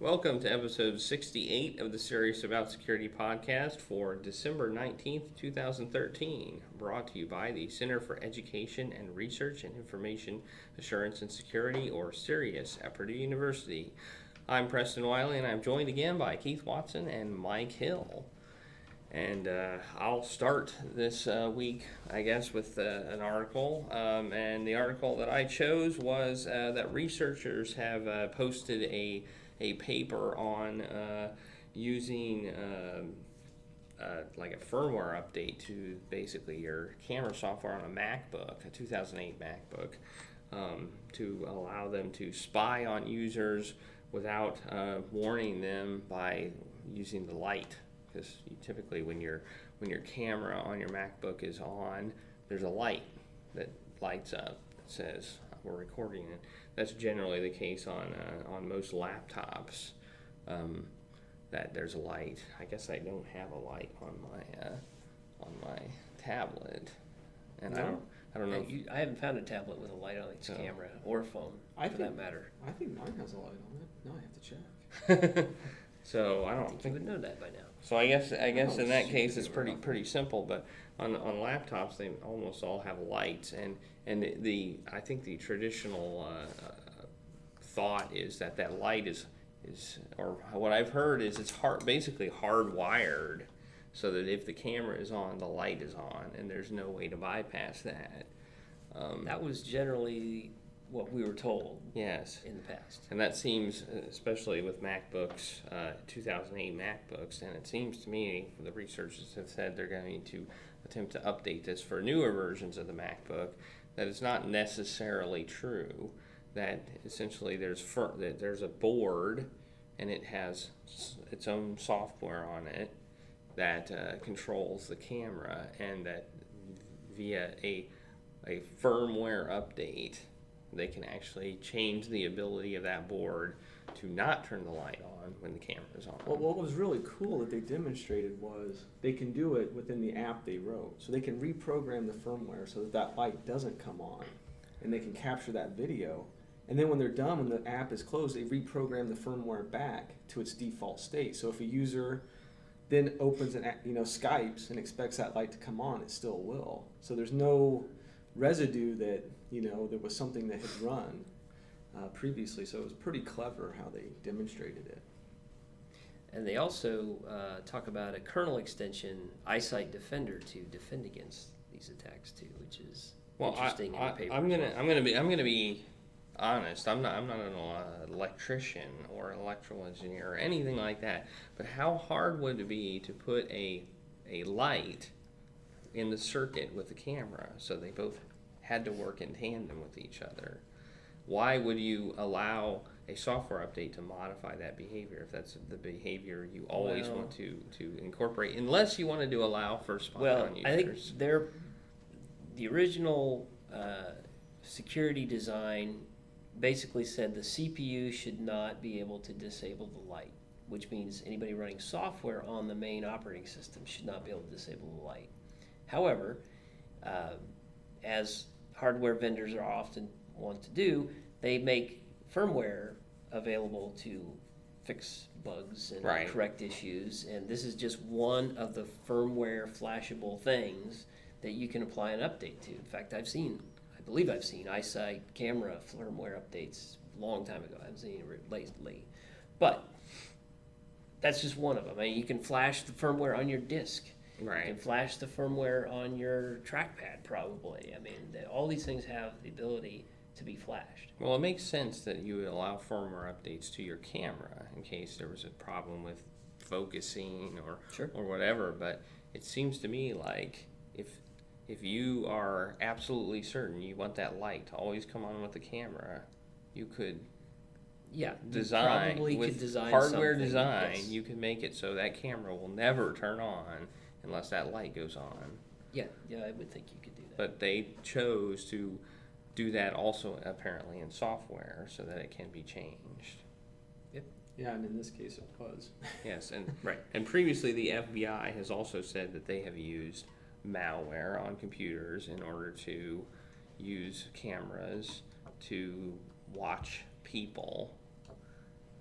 Welcome to episode 68 of the Serious About Security podcast for December 19th, 2013. Brought to you by the Center for Education and Research and Information Assurance and Security, or CERIAS, at Purdue University. I'm Preston Wiley, and I'm joined again by Keith Watson and Mike Hill. And uh, I'll start this uh, week, I guess, with uh, an article. Um, and the article that I chose was uh, that researchers have uh, posted a a paper on uh, using um, uh, like a firmware update to basically your camera software on a MacBook, a 2008 MacBook, um, to allow them to spy on users without uh, warning them by using the light. Because typically, when your when your camera on your MacBook is on, there's a light that lights up that says we're recording it. That's generally the case on uh, on most laptops. Um, that there's a light. I guess I don't have a light on my uh, on my tablet, and I don't I don't know. You, I haven't found a tablet with a light on its No. camera or phone, I for think- that matter. I think mine has a light on it. Now I have to check. so I I don't think you would know that by now. So I guess I guess in that case it's pretty pretty simple. But on on laptops they almost all have lights, and and the, the I think the traditional uh, uh, thought is that that light is is or what I've heard is it's hard basically hardwired, so that if the camera is on, the light is on, and there's no way to bypass that. Um, That was generally what we were told yes. in the past. And that seems, especially with MacBooks, uh, 2008 MacBooks, and it seems to me the researchers have said they're going to attempt to update this for newer versions of the MacBook. That it's not necessarily true. That essentially there's fir- that there's a board, and it has s- its own software on it that uh, controls the camera, and that via a a firmware update they can actually change the ability of that board to not turn the light on when the camera is on. Well, what was really cool that they demonstrated was they can do it within the app they wrote. So they can reprogram the firmware so that that light doesn't come on, and they can capture that video. And then when they're done, when the app is closed, they reprogram the firmware back to its default state. So if a user then opens an app, you know Skype's and expects that light to come on, it still will. So there's no residue that you know there was something that had run uh, previously. So it was pretty clever how they demonstrated it. And they also uh, talk about a kernel extension, Eyesight Defender, to defend against these attacks too, which is well, I, interesting in the I, paper. I'm gonna well. I'm gonna be I'm gonna be honest. I'm not I'm not an uh, electrician or electrical engineer or anything like that. But how hard would it be to put a a light in the circuit with the camera so they both had to work in tandem with each other? Why would you allow a software update to modify that behavior if that's the behavior you always Well- want to, to incorporate, unless you wanted to allow for spy Well, users? I think they're the original uh, security design basically said the CPU should not be able to disable the light, which means anybody running software on the main operating system should not be able to disable the light. However, uh, as hardware vendors are often want to do, they make firmware available to fix bugs and Right. correct issues. And this is just one of the firmware flashable things that you can apply an update to. In fact, I've seen, I believe I've seen iSight camera firmware updates a long time ago. I haven't seen it lately. But that's just one of them. I mean, you can flash the firmware on your disk. You can flash the firmware on your trackpad, probably. I mean, the, all these things have the ability to be flashed. Well, it makes sense that you would allow firmware updates to your camera in case there was a problem with focusing or Sure. or whatever. But it seems to me like if if you are absolutely certain you want that light to always come on with the camera, you could Yeah, design probably with could design hardware design. yes. You can make it so that camera will never turn on unless that light goes on. Yeah, yeah, I would think you could do that. But they chose to do that also apparently in software so that it can be changed. Yep. Yeah, and in this case it was. Yes, and Right. and previously the FBI has also said that they have used malware on computers in order to use cameras to watch people.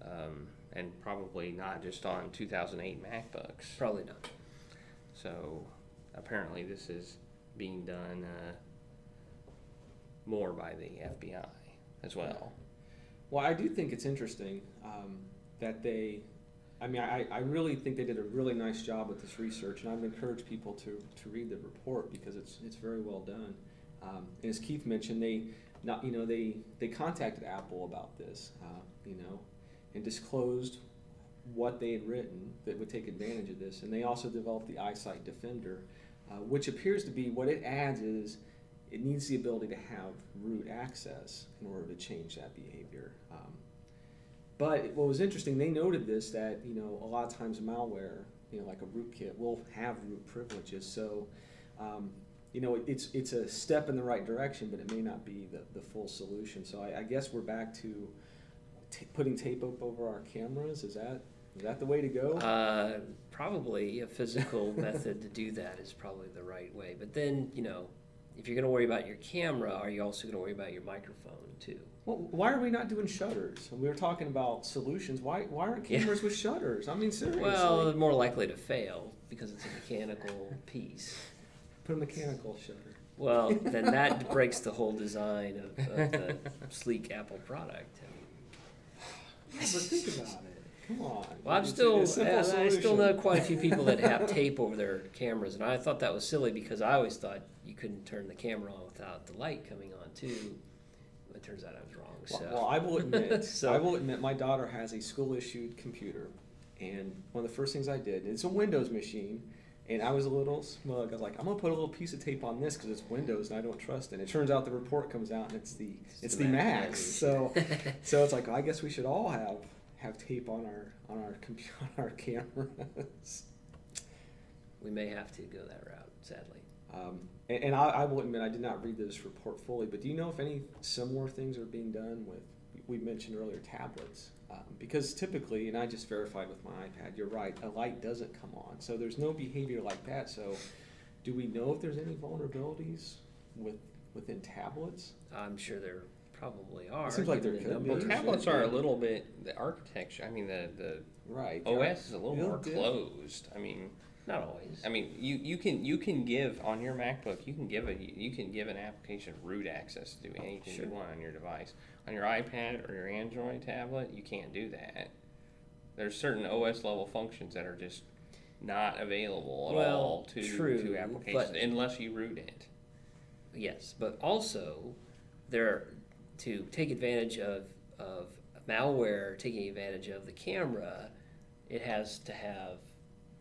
Um, and probably not just on 2008 MacBooks. Probably not. So apparently, this is being done uh, more by the FBI as well. Well, I do think it's interesting um, that they, I mean, I, I really think they did a really nice job with this research, and I've encouraged people to, to read the report because it's, it's very well done. Um, and as Keith mentioned, they not, you know, they, they contacted Apple about this, uh, you know, and disclosed what they had written that would take advantage of this. And they also developed the iSightDefender, uh, which appears to be what it adds is it needs the ability to have root access in order to change that behavior. Um, but what was interesting, they noted this that you know a lot of times malware, you know, like a rootkit, will have root privileges. So, um, you know, it, it's it's a step in the right direction, but it may not be the, the full solution. So I, I guess we're back to t- putting tape up over our cameras. Is that is that the way to go? Uh, probably a physical method to do that is probably the right way. But then, you know, if you're going to worry about your camera, are you also going to worry about your microphone too? Well, why are we not doing shutters? And we were talking about solutions. Why why aren't Yeah. cameras with shutters? I mean, seriously. Well, they're more likely to fail because it's a mechanical piece. put a mechanical shutter. Well, then that breaks the whole design of, of the sleek Apple product. Yeah, but think about it. Come on. Well, I'm It's still, a uh, I, I still know quite a few people that have tape over their cameras, and I thought that was silly because I always thought you couldn't turn the camera on without the light coming on too. It turns out I was wrong. Well, So, well, I will admit, So- I will admit, my daughter has a school-issued computer, and one of the first things I did, it's a Windows machine, and I was a little smug. I was like, I'm gonna put a little piece of tape on this because it's Windows and I don't trust it. And it turns out the report comes out and it's the it's, the, Mac. So so it's like I guess we should all have have tape on our on our computer on our cameras. we may have to go that route, sadly. Um, and and I, I will admit I did not read this report fully, but do you know if any similar things are being done with? We mentioned earlier tablets, um, because typically, and I just verified with my iPad. You're right, a light doesn't come on, so there's no behavior like that. So, do we know if there's any vulnerabilities with within tablets? I'm sure there probably are. seems like given there the could be. Well, numbers. tablets are a little bit the architecture. I mean, the the Right. OS is a little Little more diff- closed. I mean, Not always. I mean, you, you can you can give on your MacBook you can give a you can give an application root access to do oh, anything Sure. you want on your device. On your iPad or your Android tablet, you can't do that. There's certain OS level functions that are just not available at Well, all to true, to applications but- unless you root it. Yes, but also there to take advantage of of malware taking advantage of the camera, it has to have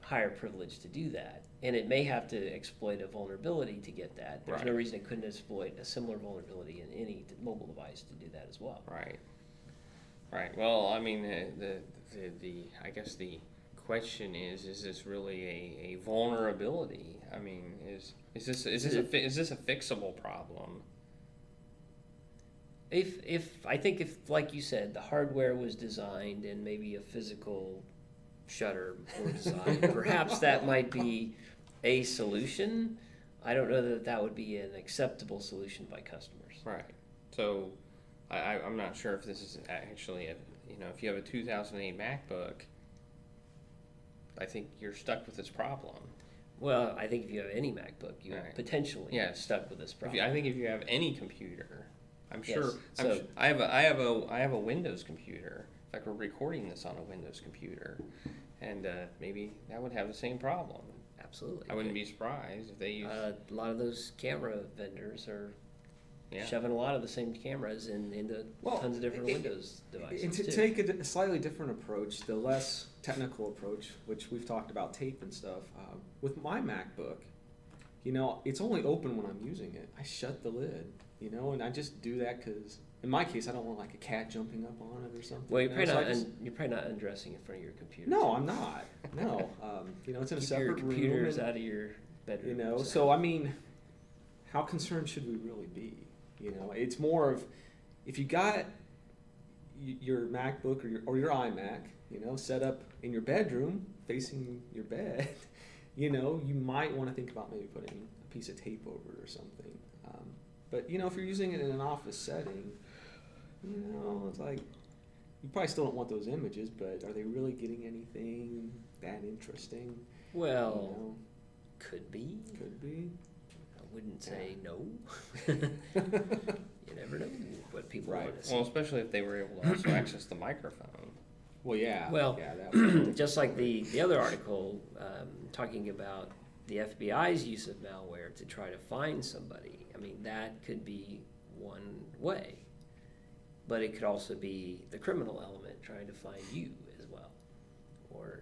higher privilege to do that. And it may have to exploit a vulnerability to get that. There's no reason it couldn't exploit a similar vulnerability in any mobile device to do that as well. Right. Right. Well, I mean, the, the, the, the I guess the question is, is this really a, a vulnerability? I mean, is is this is this a is this a fixable problem? If if I think if like you said, the hardware was designed and maybe a physical shutter were designed, perhaps that might be a solution. I don't know that that would be an acceptable solution by customers. Right. So, I, I'm not sure if this is actually a you know if you have a 2008 MacBook, I think you're stuck with this problem. Well, I think if you have any MacBook, you are Right. potentially Yes. stuck with this problem. you, I think if you have any computer, I'm Yes, sure. I'm so- su- I have a I have a I have a Windows computer. In fact, we're recording this on a Windows computer, and uh, maybe that would have the same problem. Absolutely. I wouldn't be surprised if they use. Uh, a lot of those camera vendors are yeah. shoving a lot of the same cameras in, into Well, tons of different it- Windows devices. And to too. take a, a slightly different approach, the less technical approach, which we've talked about tape and stuff, uh, with my MacBook, you know, it's only open when I'm using it. I shut the lid, you know, and I just do that because, in my case, I don't want like a cat jumping up on it or something. Well, you're you know, probably so not just- un- you're probably not undressing in front of your computer. no. I'm not. No, um, you know, it's in a Keep your separate computers room. and- out of your bedroom. you know, so I mean, how concerned should we really be? You know, it's more of if you got your MacBook or your or your iMac, you know, set up in your bedroom facing your bed, you know, you might want to think about maybe putting a piece of tape over it or something. Um, but you know, if you're using it in an office setting, you know, it's like you probably still don't want those images, but are they really getting anything that interesting? Well, you know, could be. could be. I wouldn't say no. you never know what people Right. want to see. Well, especially if they were able to also access the microphone. Well, yeah. Well, yeah, that was just like the, the other article um, talking about the FBI's use of malware to try to find somebody. I mean, that could be one way. But it could also be the criminal element trying to find you as well. Or,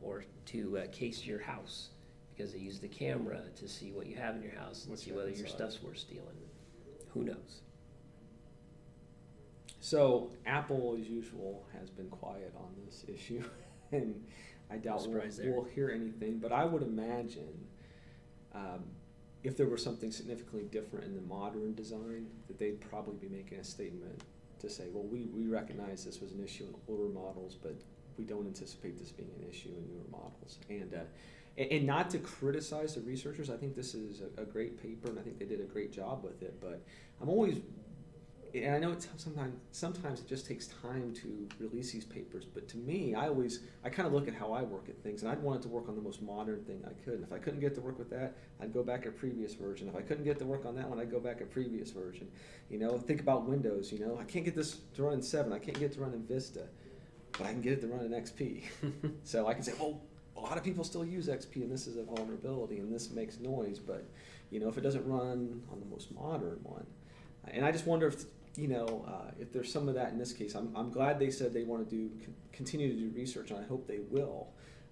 or to uh, case your house because they use the camera to see what you have in your house and What's see whether your inside. stuff's worth stealing. Who knows? So Apple, as usual, has been quiet on this issue, and I doubt we'll, we'll hear anything. But I would imagine um, if there were something significantly different in the modern design, that they'd probably be making a statement to say, "Well, we, we recognize this was an issue in older models, but we don't anticipate this being an issue in newer models." And uh, and, and not to criticize the researchers, I think this is a, a great paper, and I think they did a great job with it. But I'm always and I know it's sometimes sometimes it just takes time to release these papers. But to me, I always I kind of look at how I work at things, and I'd want it to work on the most modern thing I could. And if I couldn't get to work with that, I'd go back a previous version. If I couldn't get to work on that one, I'd go back a previous version. You know, think about Windows. You know, I can't get this to run in seven. I can't get it to run in Vista, but I can get it to run in XP. so I can say, well, a lot of people still use XP, and this is a vulnerability, and this makes noise. But you know, if it doesn't run on the most modern one, and I just wonder if you know uh, if there's some of that in this case. I'm, I'm glad they said they want to do continue to do research, and I hope they will.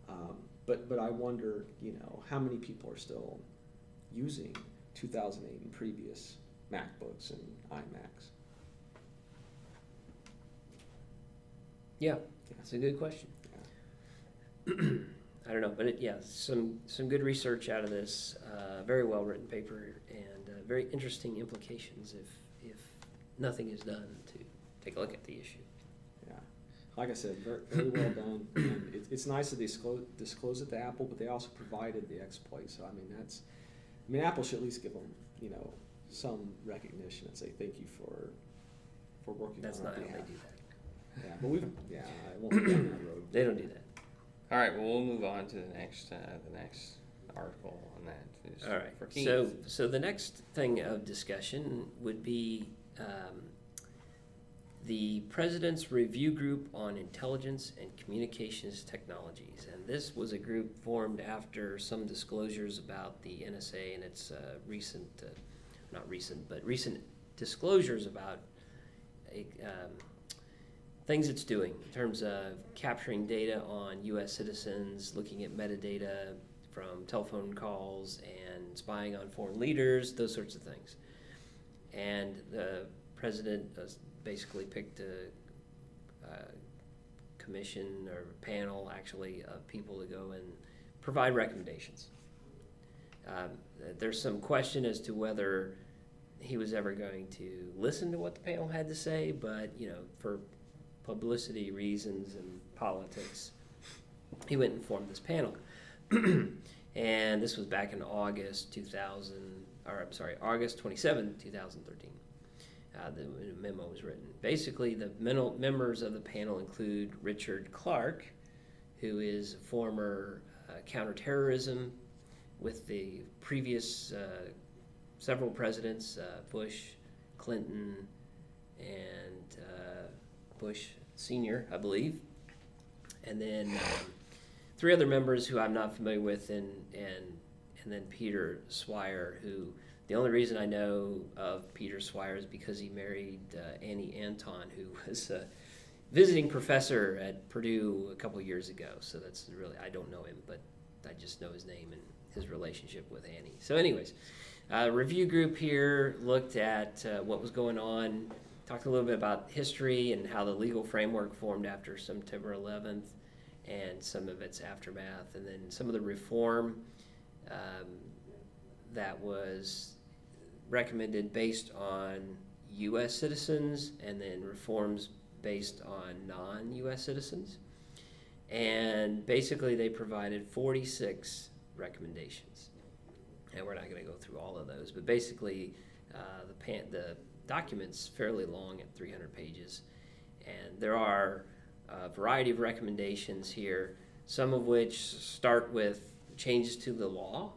Um, but but I wonder, you know, how many people are still using 2008 and previous MacBooks and iMacs. Yeah, that's a good question. I don't know, but it, yeah, some some good research out of this. Uh, very well written paper and uh, very interesting implications if nothing is done to take a look at the issue. Yeah, like I said, very, very well done. And it, it's nice that they disclose, disclose it to Apple, but they also provided the exploit. So I mean, that's, I mean, Apple should at least give them, you know, some recognition and say thank you for, for working That's on not our how they do that. Yeah, but we've, yeah, I won't go down that road. They don't do that. All right, well, we'll move on to the next uh, the next article on that. All right. So so the next thing of discussion would be um, the President's Review Group on Intelligence and Communications Technologies, and this was a group formed after some disclosures about the NSA and its uh, recent, uh, not recent, but recent disclosures about a, um, things it's doing in terms of capturing data on U.S. citizens, looking at metadata from telephone calls, and spying on foreign leaders, those sorts of things. And the president uh, basically picked a, uh commission or panel, actually, of people to go and provide recommendations. Um, there's some question as to whether he was ever going to listen to what the panel had to say, but you know, for publicity reasons and politics, he went and formed this panel. and this was back in August 2000, or I'm sorry, August 27, 2013. Uh, the memo was written. Basically, the mental, members of the panel include Richard Clarke, who is former uh, counterterrorism with the previous uh, several presidents uh, Bush, Clinton, and uh, Bush Sr., I believe. And then um, three other members who I'm not familiar with, and, and, and then Peter Swire, who the only reason I know of Peter Swire is because he married uh, Annie Anton, who was a visiting professor at Purdue a couple years ago. So that's really, I don't know him, but I just know his name and his relationship with Annie. So, anyways, uh, review group here looked at uh, what was going on, talked a little bit about history and how the legal framework formed after September 11th and some of its aftermath, and then some of the reform um, that was recommended based on U.S. citizens and then reforms based on non U.S. citizens. And basically, they provided 46 recommendations. And we're not going to go through all of those, but basically, uh, the, pan- the document's fairly long at 300 pages. And there are a variety of recommendations here, some of which start with changes to the law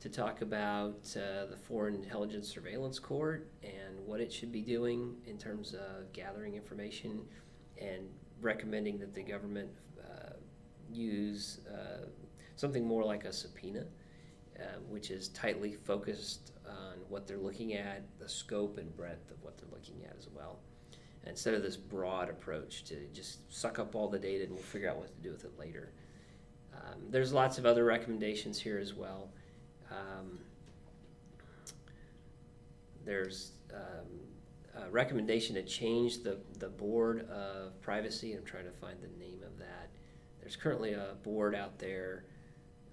to talk about uh, the Foreign Intelligence Surveillance Court and what it should be doing in terms of gathering information and recommending that the government uh, use uh, something more like a subpoena, uh, which is tightly focused on what they're looking at, the scope and breadth of what they're looking at as well. Instead of this broad approach to just suck up all the data and we'll figure out what to do with it later. Um, there's lots of other recommendations here as well. Um, there's um, a recommendation to change the, the board of privacy. I'm trying to find the name of that. There's currently a board out there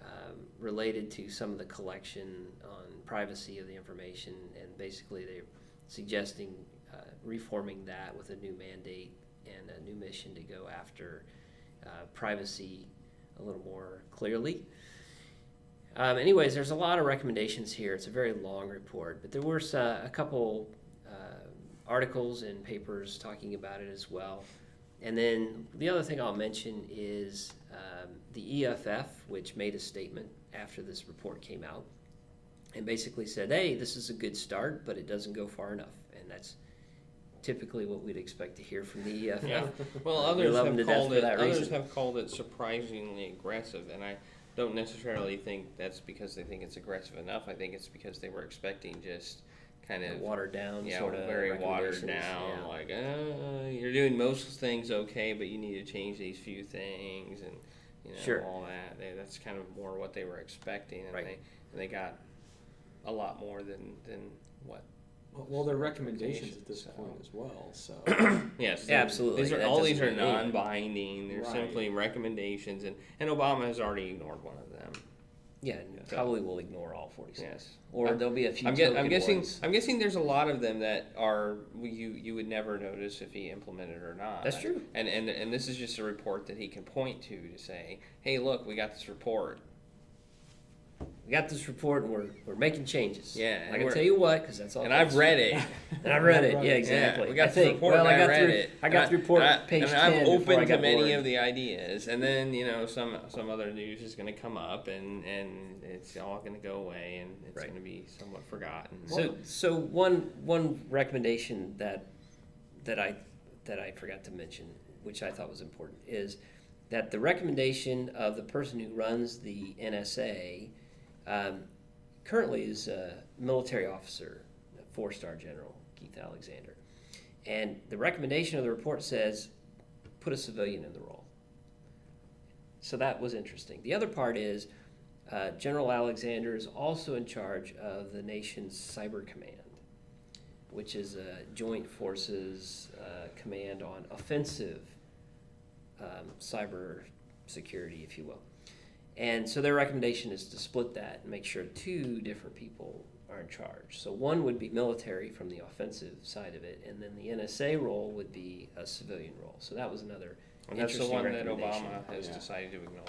um, related to some of the collection on privacy of the information, and basically they're suggesting uh, reforming that with a new mandate and a new mission to go after uh, privacy a little more clearly. Um, anyways, there's a lot of recommendations here. It's a very long report, but there were uh, a couple uh, articles and papers talking about it as well. And then the other thing I'll mention is um, the EFF, which made a statement after this report came out and basically said, hey, this is a good start, but it doesn't go far enough. And that's typically what we'd expect to hear from the EFF. Yeah. Well, Uh, we others have called it. that Others reason. have called it surprisingly aggressive, and I don't necessarily think that's because they think it's aggressive enough. I think it's because they were expecting just kind of watered down yeah, sort of very watered down. Yeah. Like, uh, you're doing most things okay, but you need to change these few things, and you know Sure. all that. They, that's kind of more what they were expecting, and Right. they and they got a lot more than than what. Well, well, they're recommendations at this So- point as well. So Yes, Yeah, absolutely. These are That all these doesn't are mean non-binding. They're Right. simply recommendations, and and Obama has already ignored one of them. Yeah, and probably will ignore all 46. Yes. Or I'm- there'll be a few I'm, guess, I'm token guessing. ones. I'm guessing there's a lot of them that are you you would never notice if he implemented or not. That's true. And and and this is just a report that he can point to to say, hey, look, we got this report. We got this report and we're, we're making changes. Yeah, I and can we're- tell you what, because that's all. And I've read it. And I read it. Yeah, Yeah, exactly. Yeah, we got I this think. report well, and I got read through. it. I got and the report and I, page and 10 I'm before open to got many bored. of the ideas, and then you know some some other news is going to come up, and and it's all going to go away, and it's Right. going to be somewhat forgotten. So, so one one recommendation that that I that I forgot to mention, which I thought was important, is that the recommendation of the person who runs the NSA um, currently is a military officer, a four-star general Keith Alexander, and the recommendation of the report says put a civilian in the role. So that was interesting. The other part is uh, General Alexander is also in charge of the nation's cyber command, which is a joint forces uh, command on offensive um, cyber security, if you will. And so their recommendation is to split that and make sure two different people are in charge. So one would be military from the offensive side of it, and then the NSA role would be a civilian role. So that was another and that's the interesting one that recommendation. Obama has Yeah. decided to ignore.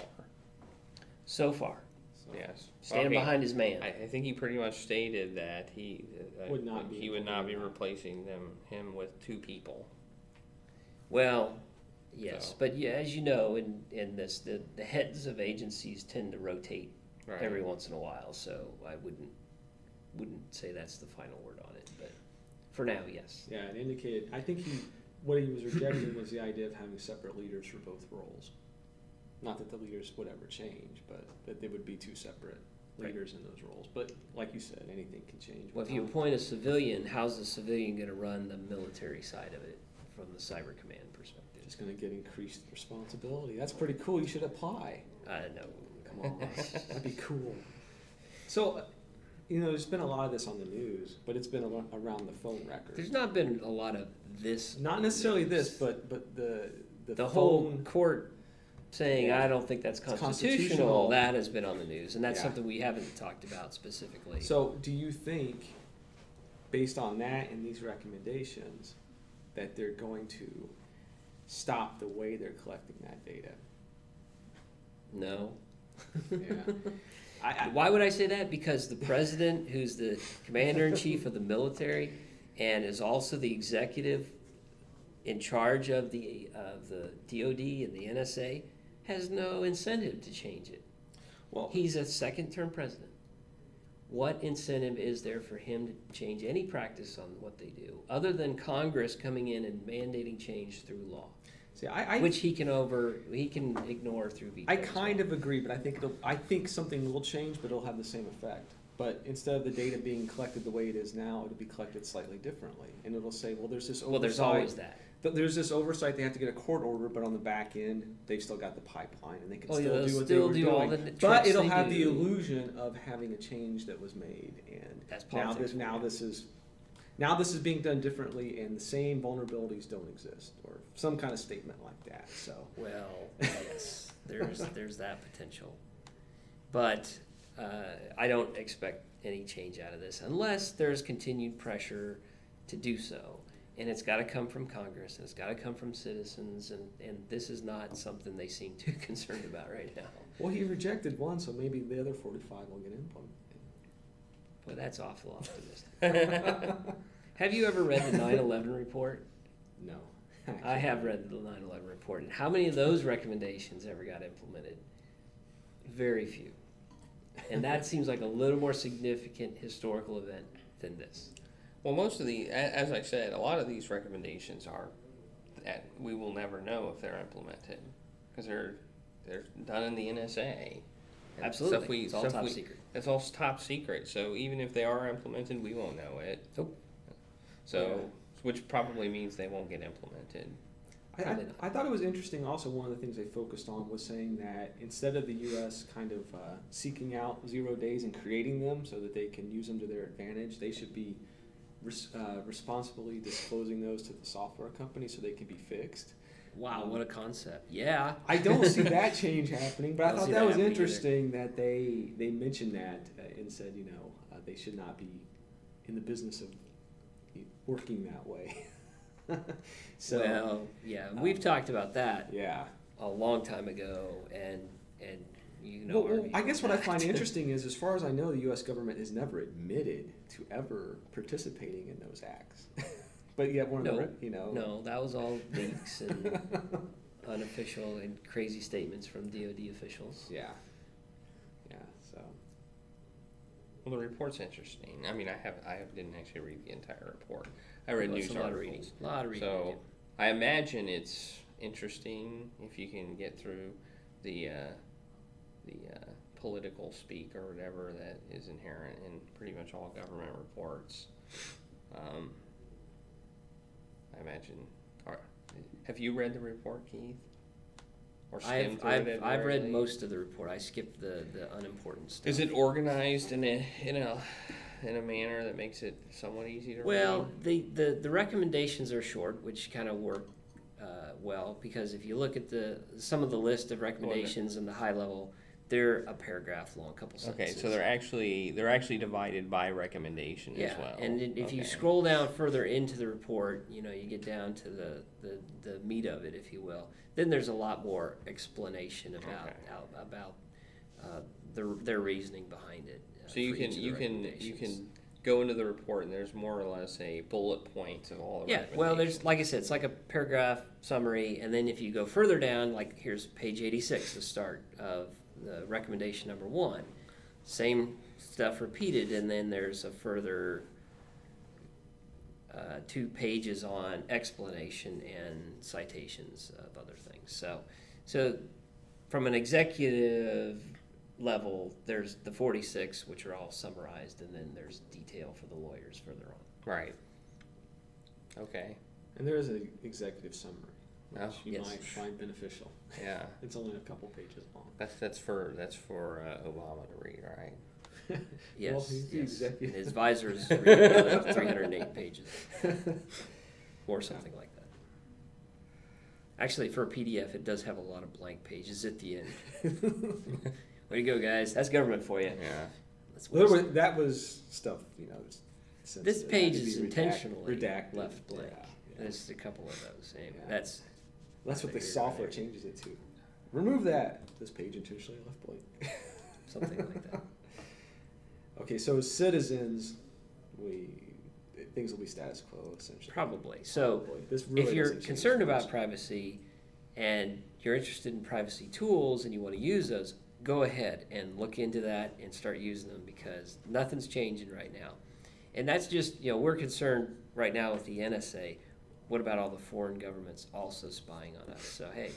so far. so- Yes, Standing Well, he- behind his man. I, I think he pretty much stated that he uh, Would not be he would not be replacing them him with two people. Well, yes, So- but yeah, as you know, in, in this, the, the heads of agencies tend to rotate Right. every once in a while, so I wouldn't wouldn't say that's the final word on it, but for now, yes. Yeah, it indicated. I think he what he was rejecting was the idea of having separate leaders for both roles. Not that the leaders would ever change, but that they would be two separate Right. leaders in those roles. But like you said, anything can change. Well, if you appoint a civilian, how's the civilian going to run the military side of it from the cyber command going to get increased responsibility. That's pretty cool. You should apply. I know. Come on, that'd be cool. So, you know, there's been a lot of this on the news, but it's been around the phone record. There's not been a lot of this. Not necessarily this, but but the the, The whole court saying, Yeah. I don't think that's constitutional, constitutional. that has been on the news, and that's Yeah. something we haven't talked about specifically. So, do you think, based on that and these recommendations, that they're going to stop the way they're collecting that data? no. Yeah. I, I, Why would I say that? Because the president, who's the commander in chief of the military and is also the executive in charge of the of the DoD and the NSA has no incentive to change it. Well, He's a second term president. What incentive is there for him to change any practice on what they do, other than Congress coming in and mandating change through law, see, I, I, which he can over he can ignore through veto. I kind well. of agree, but I think it'll, I think something will change, but it'll have the same effect. But instead of the data being collected the way it is now, it'll be collected slightly differently, and it'll say, well, there's this oversight. well, there's always that. th- There's this oversight. They have to get a court order, but on the back end, they've still got the pipeline, and they can Oh, yeah, still they'll do what still they do were all doing. the but it'll have the illusion of having a change that was made, and That's now this now this is now this is being done differently, and the same vulnerabilities don't exist, or some kind of statement like that. So. Well, yes, there's there's that potential, but uh, I don't expect any change out of this unless there's continued pressure to do so, and it's got to come from Congress and it's got to come from citizens, and and this is not something they seem too concerned about right now. Well, he rejected one, so maybe the other 45 will get implemented. Boy, that's awful optimistic. have you ever read the 9/11 report? No. I have read the 9/11 report, and how many of those recommendations ever got implemented? Very few. And that seems like a little more significant historical event than this. Well, most of the, as I said, a lot of these recommendations are that we will never know if they're implemented because they're they're done in the NSA. And Absolutely, stuff we- it's all stuff top we- secret. It's all top secret. So even if they are implemented, we won't know it. Nope. So, which probably means they won't get implemented. I, I, I thought it was interesting. Also, one of the things they focused on was saying that instead of the U.S. kind of uh, seeking out zero days and creating them so that they can use them to their advantage, they should be res- uh, responsibly disclosing those to the software company so they can be fixed. Wow, what a concept! Yeah, I don't see that change happening, but I Don't thought that, that was happening either. interesting that they they mentioned that uh, and said, you know, uh, they should not be in the business of working that way. so well, yeah, um, we've talked about that yeah. a long time ago, and and you know. Well, well, I guess what I find interesting is, as far as I know, the U.S. government has never admitted to ever participating in those acts. But yet, one of No, the, you know, no, that was all leaks and unofficial and crazy statements from DoD officials. yeah, yeah. So Well, the report's interesting. I mean, I have I didn't actually read the entire report. I read Well, news a lot articles. A lot of reading. So I imagine it's interesting if you can get through the uh, the uh, political speak or whatever that is inherent in pretty much all government reports. Um, I imagine. Are, have you read the report, Keith? Or skimmed I've, through I've, it I've read most of the report. I skipped the, the unimportant stuff. Is it organized in a in a in a manner that makes it somewhat easy to read? Well, read? the, the, the recommendations are short, which kind of work uh, well because if you look at the some of the list of recommendations and the high level, they're a paragraph long, a couple sentences. Okay, so they're actually they're actually divided by recommendation yeah, as well. and if you scroll down further into the report, you know, you get down to the, the, the meat of it, if you will. Then there's a lot more explanation about Okay. out, about uh, their their reasoning behind it. uh, So you can each of the you can you can go into the report and there's more or less a bullet point of all the Yeah, well, there's like I said, it's like a paragraph summary, and then if you go further down, like here's page 86, the start of the recommendation number one, same stuff repeated, and then there's a further uh, two pages on explanation and citations of other things. So, so from an executive level, there's the 46, which are all summarized, and then there's detail for the lawyers further on. right. Okay. and there is an executive summary, which Oh, you yes. might find beneficial. Yeah. It's only a couple pages long. That's that's for that's for uh, Obama to read, right? Yes, Well, he's yes. his advisors read another 308 pages, or something like that. Actually, for a PDF, it does have a lot of blank pages at the end. Way to go, guys! That's government for you. Yeah. Let's Well, that was, that was stuff, you know. This page is be redact- intentionally redacted. left blank. Yeah, yeah. There's a couple of those. Anyway, Yeah. That's That's what the software changes it to. Remove that. This page intentionally left blank. something like that. Okay, so as citizens, we things will be status quo essentially. Probably. So Probably. This really if you're concerned about privacy and you're interested in privacy tools and you want to use those, go ahead and look into that and start using them because nothing's changing right now. And that's just, you know, we're concerned right now with the NSA. What about all the foreign governments also spying on us? So, hey,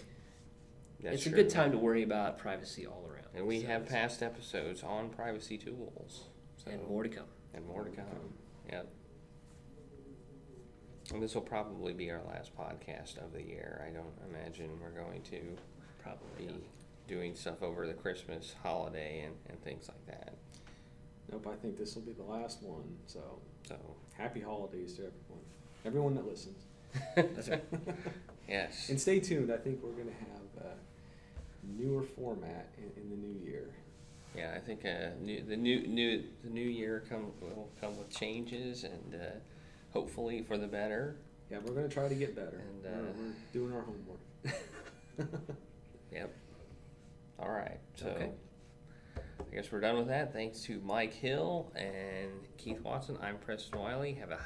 That's it's a good time to worry about privacy all around. And we So have past episodes on privacy tools. So, and more to come. and more to come. Yep. And this will probably be our last podcast of the year. I don't imagine we're going to Probably. be not. doing stuff over the Christmas holiday and, and things like that. Nope, I think this will be the last one. So So, happy holidays to everyone, everyone that listens. That's yes. And stay tuned. I think we're gonna have a newer format in, in the new year. Yeah, I think uh, new, the new new the new year come will come with changes and uh, hopefully for the better. Yeah, we're gonna try to get better. And, we're, uh, we're doing our homework. Yep. All right. So Okay. I guess we're done with that. Thanks to Mike Hill and Keith Watson. I'm Preston Wiley. Have a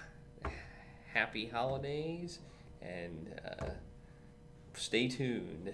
happy holidays and uh, stay tuned.